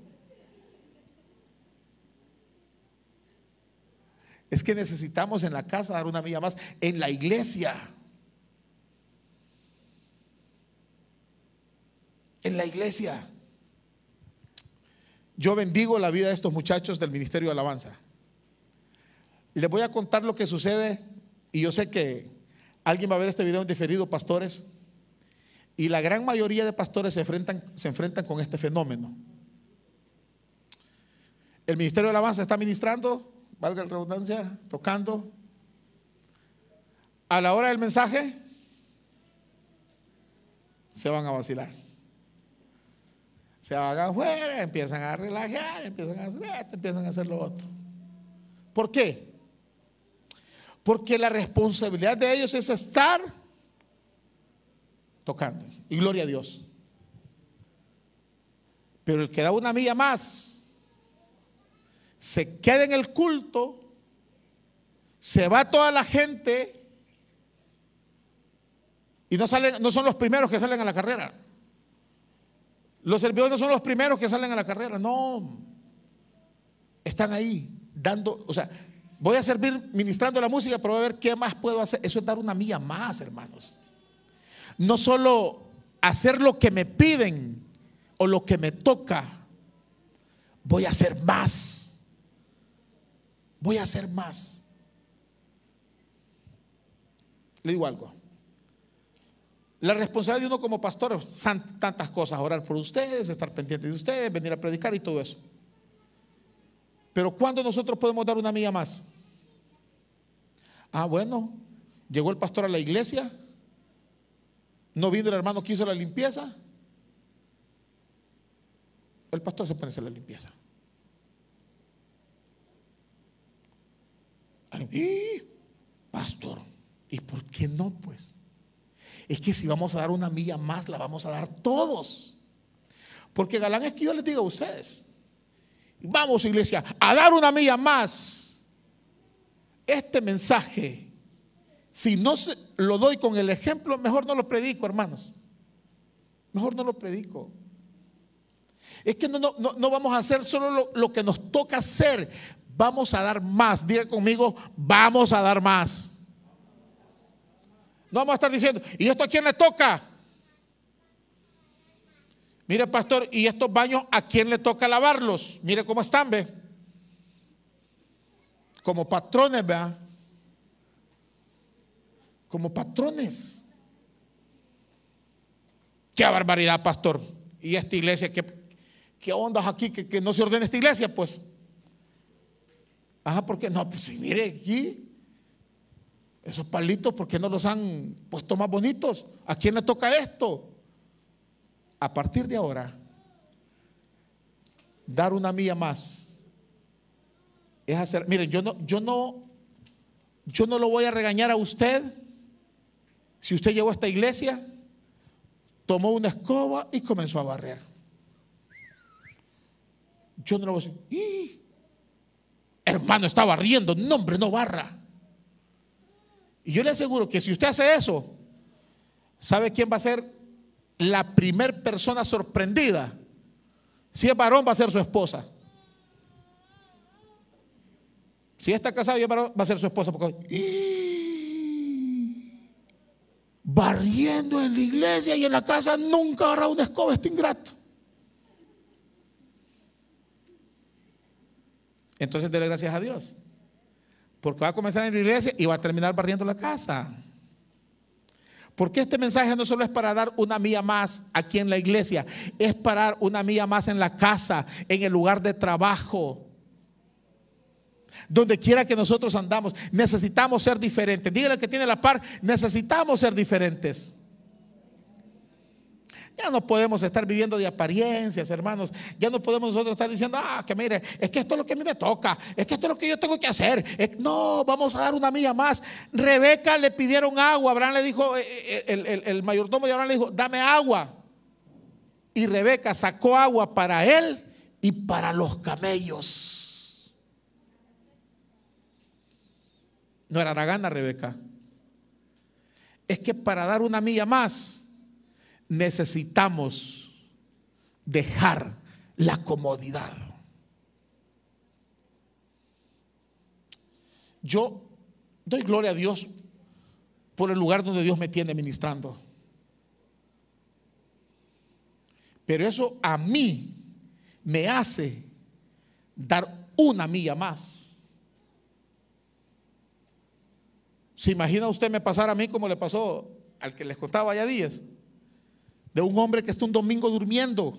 Es que necesitamos en la casa dar una milla más, en la iglesia. En la iglesia. Yo bendigo la vida de estos muchachos del Ministerio de Alabanza. Les voy a contar lo que sucede y yo sé que alguien va a ver este video en diferido, pastores, y la gran mayoría de pastores se enfrentan, se enfrentan con este fenómeno. El Ministerio de Alabanza está ministrando, valga la redundancia, tocando. A la hora del mensaje, se van a vacilar. Se van afuera, empiezan a relajar, empiezan a hacer esto, empiezan a hacer lo otro. ¿Por qué? Porque la responsabilidad de ellos es estar tocando. Y gloria a Dios. Pero el que da una milla más, se queda en el culto, se va toda la gente y no, salen, no son los primeros que salen a la carrera. Los servidores no son los primeros que salen a la carrera, no. Están ahí dando, o sea, voy a servir ministrando la música, pero voy a ver qué más puedo hacer. Eso es dar una mía más, hermanos. No solo hacer lo que me piden o lo que me toca, voy a hacer más. Voy a hacer más. Le digo algo. La responsabilidad de uno como pastor son tantas cosas, orar por ustedes, estar pendiente de ustedes, venir a predicar y todo eso. Pero ¿cuándo nosotros podemos dar una milla más? Ah, bueno, llegó el pastor a la iglesia, no vino el hermano que hizo la limpieza, el pastor se pone a hacer la limpieza. Y, pastor, ¿y por qué no pues? es que si vamos a dar una milla más, la vamos a dar todos. Porque galán es que yo les digo a ustedes, vamos iglesia, a dar una milla más. Este mensaje, si no lo doy con el ejemplo, mejor no lo predico, hermanos. Mejor no lo predico. Es que no, no, vamos a hacer solo lo, lo que nos toca hacer, vamos a dar más. Diga conmigo, vamos a dar más. No vamos a estar diciendo, ¿y esto a quién le toca? Mire, pastor, ¿y estos baños a quién le toca lavarlos? Mire cómo están, ve. Como patrones, vea. Como patrones. Qué barbaridad, pastor. Y esta iglesia, ¿qué, qué ondas aquí? Que, que no se ordena esta iglesia, pues. Ajá, porque no, pues mire aquí esos palitos, ¿por qué no los han puesto más bonitos? ¿A quién le toca esto? A partir de ahora, dar una mía más es hacer. Miren, yo no, yo no, yo no lo voy a regañar a usted. Si usted llegó a esta iglesia, tomó una escoba y comenzó a barrer. Yo no lo voy a decir, hermano, está barriendo. No, hombre, no barra. Y yo le aseguro que si usted hace eso, ¿sabe quién va a ser la primer persona sorprendida? Si es varón, va a ser su esposa. Si está casado y es varón, va a ser su esposa. Porque, barriendo en la iglesia y en la casa nunca agarra una escoba este ingrato. Entonces, dele gracias a Dios. Porque va a comenzar en la iglesia y va a terminar barriendo la casa. Porque este mensaje no solo es para dar una mía más aquí en la iglesia, es para dar una mía más en la casa, en el lugar de trabajo. Donde quiera que nosotros andamos, necesitamos ser diferentes. Dígale que tiene la par, necesitamos ser diferentes. Ya no podemos estar viviendo de apariencias, hermanos. Ya no podemos nosotros estar diciendo, ah, que mire, es que esto es lo que a mí me toca, es que esto es lo que yo tengo que hacer. no, vamos a dar una mía más. Rebeca le pidieron agua. Abraham le dijo, eh, eh, el mayordomo de Abraham le dijo, dame agua. Y Rebeca sacó agua para él y para los camellos. No era gana, Rebeca. Es que para dar una milla más necesitamos dejar la comodidad. Yo doy gloria a Dios por el lugar donde Dios me tiene ministrando. Pero eso a mí me hace dar una milla más. ¿Se imagina usted me pasar a mí como le pasó al que les contaba ya días? De un hombre que está un domingo durmiendo.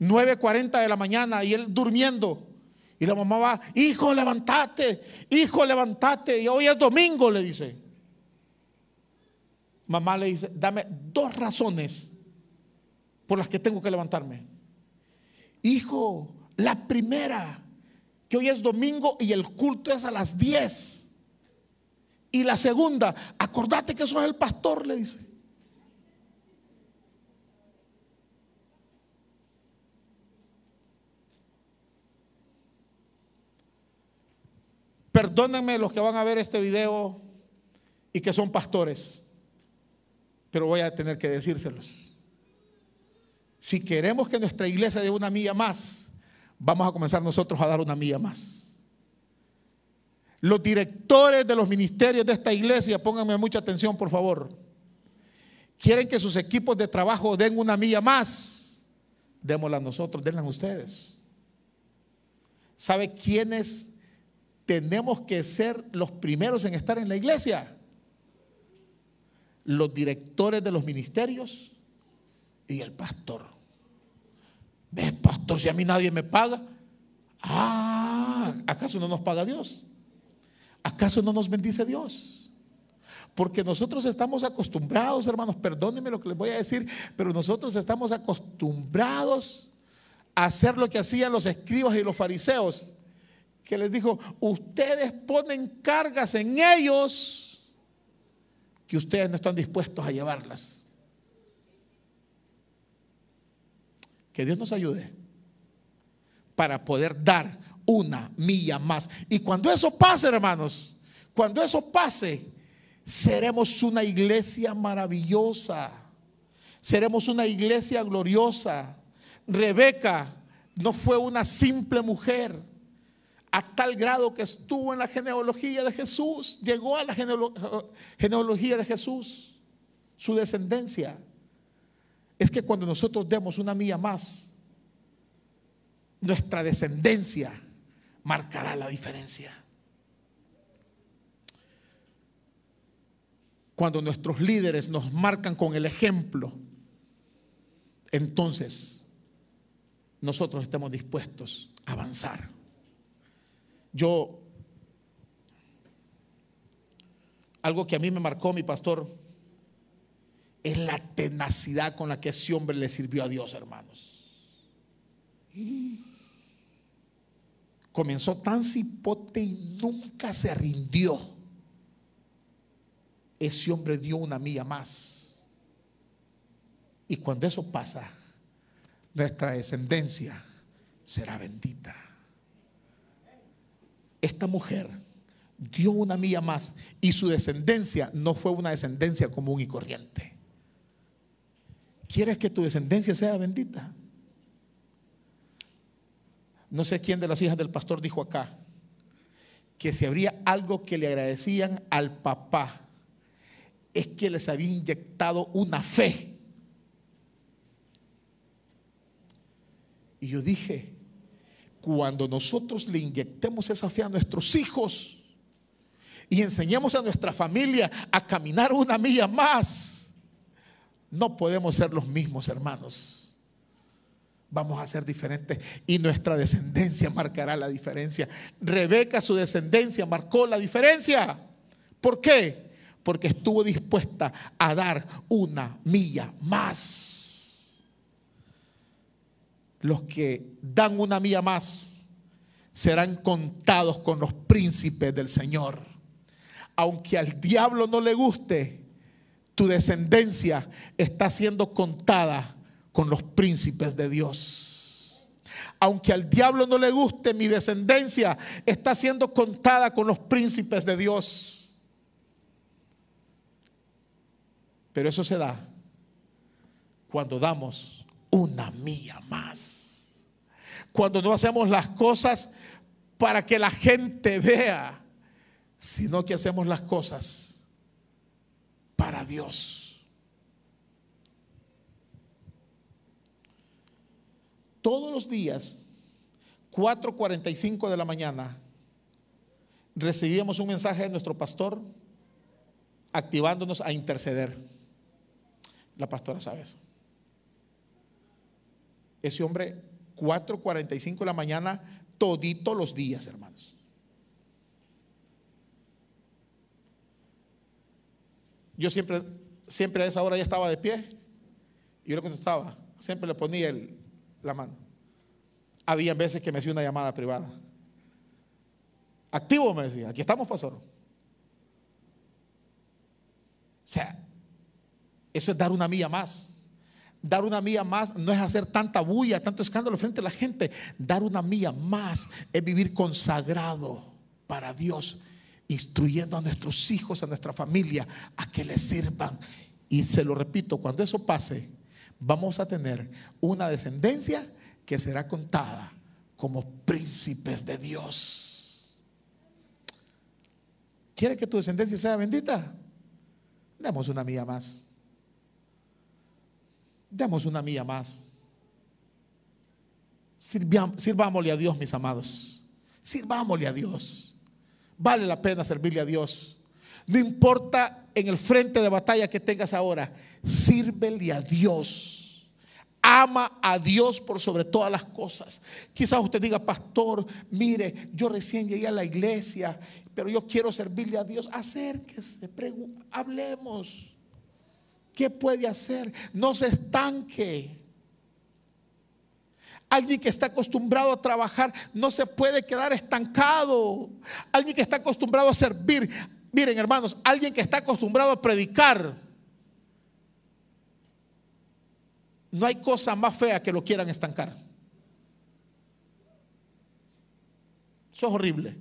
9.40 de la mañana y él durmiendo. Y la mamá va, hijo, levántate, hijo, levántate. Y hoy es domingo, le dice. Mamá le dice, dame dos razones por las que tengo que levantarme. Hijo, la primera, hoy es domingo y el culto es a las 10. Y la segunda, acordate que sos el pastor, le dice. Perdónenme los que van a ver este video y que son pastores, pero voy a tener que decírselos. Si queremos que nuestra iglesia dé una milla más, vamos a comenzar nosotros a dar una milla más. Los directores de los ministerios de esta iglesia, pónganme mucha atención por favor, quieren que sus equipos de trabajo den una milla más, démosla nosotros, denla ustedes. ¿Sabe quiénes tenemos que ser los primeros en estar en la iglesia. Los directores de los ministerios y el pastor. ¿Ves, pastor? Si a mí nadie me paga. Ah, ¿acaso no nos paga Dios? ¿Acaso no nos bendice Dios? Porque nosotros estamos acostumbrados, hermanos, perdónenme lo que les voy a decir, pero nosotros estamos acostumbrados a hacer lo que hacían los escribas y los fariseos que les dijo, ustedes ponen cargas en ellos que ustedes no están dispuestos a llevarlas. Que Dios nos ayude para poder dar una milla más. Y cuando eso pase, hermanos, cuando eso pase, seremos una iglesia maravillosa. Seremos una iglesia gloriosa. Rebeca no fue una simple mujer a tal grado que estuvo en la genealogía de Jesús, llegó a la genealogía de Jesús, su descendencia. Es que cuando nosotros demos una mía más, nuestra descendencia marcará la diferencia. Cuando nuestros líderes nos marcan con el ejemplo, entonces nosotros estemos dispuestos a avanzar. Yo, algo que a mí me marcó mi pastor, es la tenacidad con la que ese hombre le sirvió a Dios, hermanos. Comenzó tan cipote y nunca se rindió. Ese hombre dio una milla más. Y cuando eso pasa, nuestra descendencia será bendita esta mujer dio una milla más y su descendencia no fue una descendencia común y corriente. ¿Quieres que tu descendencia sea bendita? No sé quién de las hijas del pastor dijo acá que si habría algo que le agradecían al papá es que les había inyectado una fe. Y yo dije, cuando nosotros le inyectemos esa fe a nuestros hijos y enseñemos a nuestra familia a caminar una milla más, no podemos ser los mismos hermanos. Vamos a ser diferentes y nuestra descendencia marcará la diferencia. Rebeca, su descendencia, marcó la diferencia. ¿Por qué? Porque estuvo dispuesta a dar una milla más los que dan una mía más serán contados con los príncipes del Señor. Aunque al diablo no le guste, tu descendencia está siendo contada con los príncipes de Dios. Aunque al diablo no le guste, mi descendencia está siendo contada con los príncipes de Dios. Pero eso se da cuando damos una mía más. cuando no hacemos las cosas para que la gente vea, sino que hacemos las cosas para Dios. Todos los días, 4.45 de la mañana, recibíamos un mensaje de nuestro pastor activándonos a interceder. La pastora sabe eso. Ese hombre, 4.45 de la mañana, todito los días, hermanos. Yo siempre, siempre a esa hora ya estaba de pie y yo le contestaba, siempre le ponía la mano. Había veces que me hacía una llamada privada. Activo me decía, aquí estamos, pastor. O sea, eso es dar una milla más. Dar una milla más no es hacer tanta bulla, tanto escándalo frente a la gente. Dar una milla más es vivir consagrado para Dios, instruyendo a nuestros hijos, a nuestra familia, a que les sirvan. Y se lo repito, cuando eso pase, vamos a tener una descendencia que será contada como príncipes de Dios. ¿Quiere que tu descendencia sea bendita? Demos una milla más. Demos una mía más. Sirvámosle a Dios, mis amados. Sirvámosle a Dios. Vale la pena servirle a Dios. No importa en el frente de batalla que tengas ahora, sírvele a Dios. Ama a Dios por sobre todas las cosas. Quizás usted diga, pastor, mire, yo recién llegué a la iglesia, pero yo quiero servirle a Dios. Acérquese, hablemos. ¿Qué puede hacer? No se estanque. Alguien que está acostumbrado a trabajar no se puede quedar estancado. Alguien que está acostumbrado a servir. Miren hermanos, alguien que está acostumbrado a predicar. No hay cosa más fea que lo quieran estancar. Eso es horrible.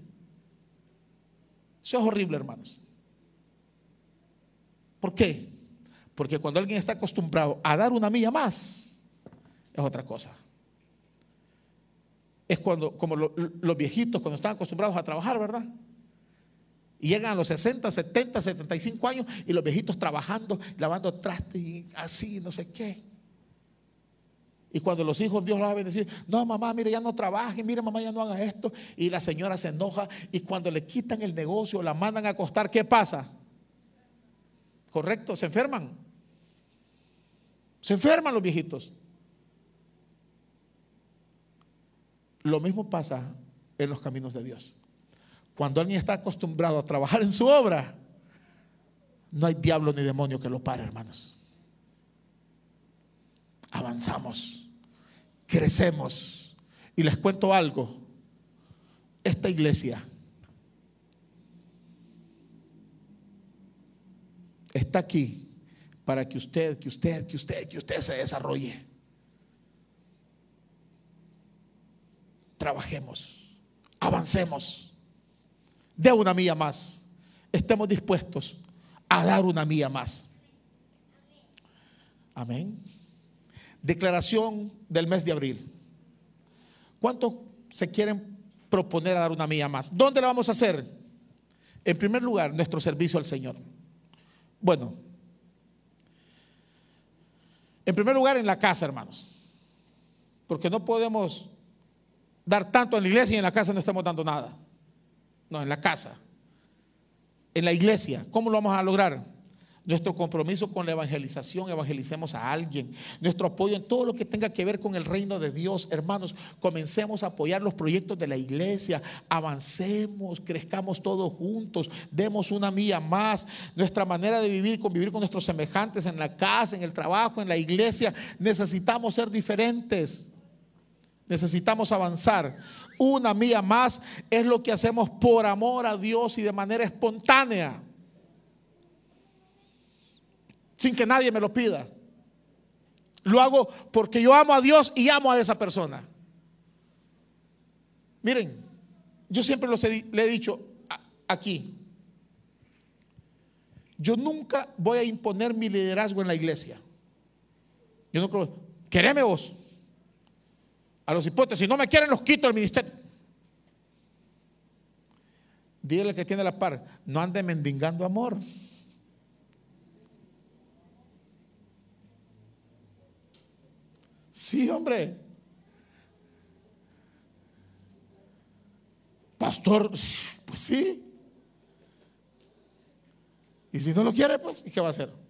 Eso es horrible, hermanos. ¿Por qué? Porque cuando alguien está acostumbrado a dar una milla más, es otra cosa. Es cuando, como los viejitos, cuando están acostumbrados a trabajar, ¿verdad? Y llegan a los 60, 70, 75 años y los viejitos trabajando, lavando trastes y así, no sé qué. Y cuando los hijos Dios los va a bendecir, no mamá, mire, ya no trabaje, mire mamá, ya no haga esto. Y la señora se enoja y cuando le quitan el negocio, la mandan a acostar, ¿qué pasa? ¿Correcto? Se enferman. Se enferman los viejitos. Lo mismo pasa en los caminos de Dios. Cuando alguien está acostumbrado a trabajar en su obra, no hay diablo ni demonio que lo pare, hermanos. Avanzamos, crecemos. Y les cuento algo. Esta iglesia está aquí para que usted, que usted, que usted, que usted se desarrolle. Trabajemos, avancemos, de una mía más. Estemos dispuestos a dar una mía más. Amén. Declaración del mes de abril. ¿Cuántos se quieren proponer a dar una mía más? ¿Dónde la vamos a hacer? En primer lugar, nuestro servicio al Señor. Bueno, en primer lugar en la casa, hermanos, porque no podemos dar tanto en la iglesia y en la casa no estamos dando nada. No, en la casa, en la iglesia, ¿cómo lo vamos a lograr? nuestro compromiso con la evangelización, evangelicemos a alguien, nuestro apoyo en todo lo que tenga que ver con el reino de Dios. Hermanos, comencemos a apoyar los proyectos de la iglesia, avancemos, crezcamos todos juntos, demos una mía más. Nuestra manera de vivir, convivir con nuestros semejantes en la casa, en el trabajo, en la iglesia, necesitamos ser diferentes. Necesitamos avanzar. Una mía más es lo que hacemos por amor a Dios y de manera espontánea sin que nadie me lo pida. Lo hago porque yo amo a Dios y amo a esa persona. Miren, yo siempre le he dicho aquí, yo nunca voy a imponer mi liderazgo en la iglesia. Yo no creo, quereme vos. A los hipotes, si no me quieren, los quito del ministerio. Dile que tiene la par, no ande mendigando amor. Sí, hombre. Pastor, pues sí. Y si no lo quiere, pues, ¿y qué va a hacer?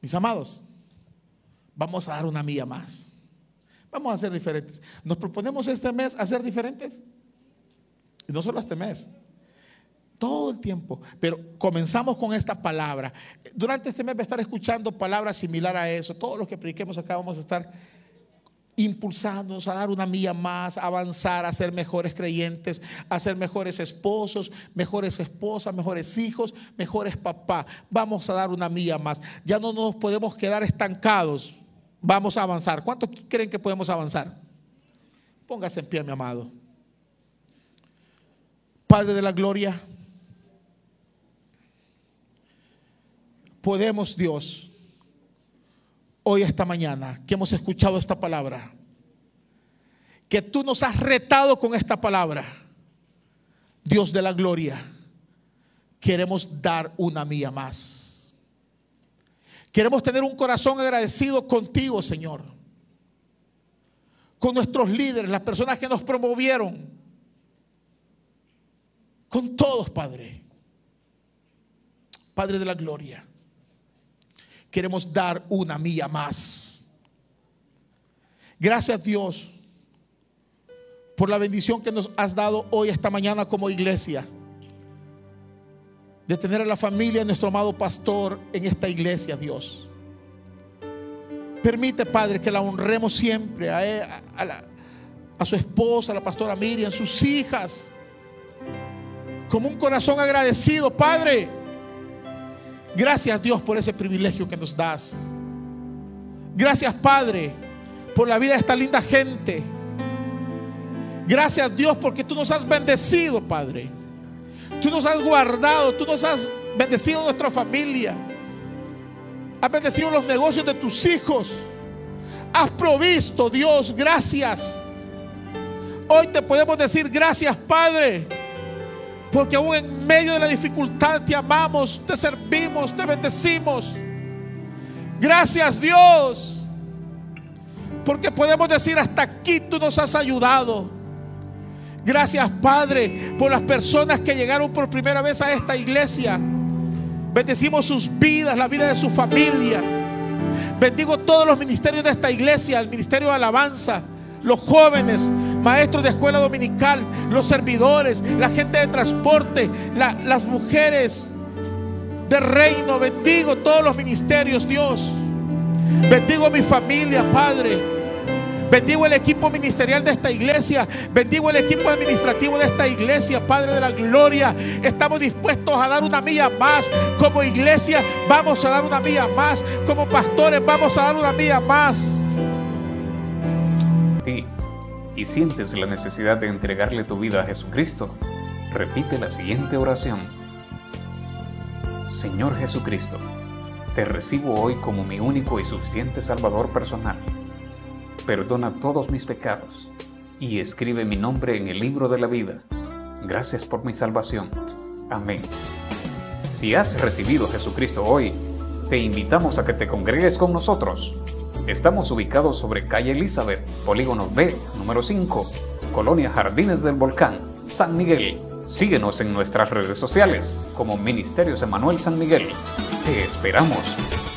Mis amados, vamos a dar una milla más. Vamos a ser diferentes. Nos proponemos este mes a ser diferentes. Y no solo este mes, todo el tiempo. Pero comenzamos con esta palabra. Durante este mes voy a estar escuchando palabras similares a eso. Todos los que prediquemos acá vamos a estar impulsándonos a dar una milla más, a avanzar, a ser mejores creyentes, a ser mejores esposos, mejores esposas, mejores hijos, mejores papás. Vamos a dar una milla más. Ya no nos podemos quedar estancados. Vamos a avanzar. ¿Cuántos creen que podemos avanzar? Póngase en pie, mi amado. Padre de la gloria. podemos, Dios, hoy, esta mañana, que hemos escuchado esta palabra, que tú nos has retado con esta palabra, Dios de la gloria, queremos dar una mía más. Queremos tener un corazón agradecido contigo, Señor. Con nuestros líderes, las personas que nos promovieron. Con todos, Padre. Padre de la gloria queremos dar una milla más. Gracias Dios por la bendición que nos has dado hoy, esta mañana como iglesia. De tener a la familia de nuestro amado pastor en esta iglesia, Dios. Permite, Padre, que la honremos siempre a, a su esposa, a la pastora Miriam, sus hijas, como un corazón agradecido, Padre Gracias Dios por ese privilegio que nos das. Gracias Padre por la vida de esta linda gente. Gracias Dios porque tú nos has bendecido, Padre. Tú nos has guardado, tú nos has bendecido nuestra familia. Has bendecido los negocios de tus hijos. Has provisto, Dios, gracias. Hoy te podemos decir gracias, Padre porque aún en medio de la dificultad te amamos, te servimos, te bendecimos. Gracias Dios. Porque podemos decir, hasta aquí tú nos has ayudado. Gracias Padre por las personas que llegaron por primera vez a esta iglesia. Bendecimos sus vidas, la vida de su familia. Bendigo todos los ministerios de esta iglesia, el ministerio de alabanza, los jóvenes, maestros de escuela dominical, los servidores, la gente de transporte, las mujeres de reino. Bendigo todos los ministerios, Dios. Bendigo a mi familia, Padre. Bendigo el equipo ministerial de esta iglesia. Bendigo el equipo administrativo de esta iglesia, Padre de la Gloria. Estamos dispuestos a dar una milla más. Como iglesia vamos a dar una milla más. Como pastores vamos a dar una milla más y sientes la necesidad de entregarle tu vida a Jesucristo, repite la siguiente oración. Señor Jesucristo, te recibo hoy como mi único y suficiente Salvador personal. Perdona todos mis pecados y escribe mi nombre en el libro de la vida. Gracias por mi salvación. Amén. Si has recibido a Jesucristo hoy, te invitamos a que te congregues con nosotros Estamos ubicados sobre calle Elizabeth, Polígono B, número 5, Colonia Jardines del Volcán, San Miguel. Síguenos en nuestras redes sociales como Ministerios Emanuel San Miguel. Te esperamos.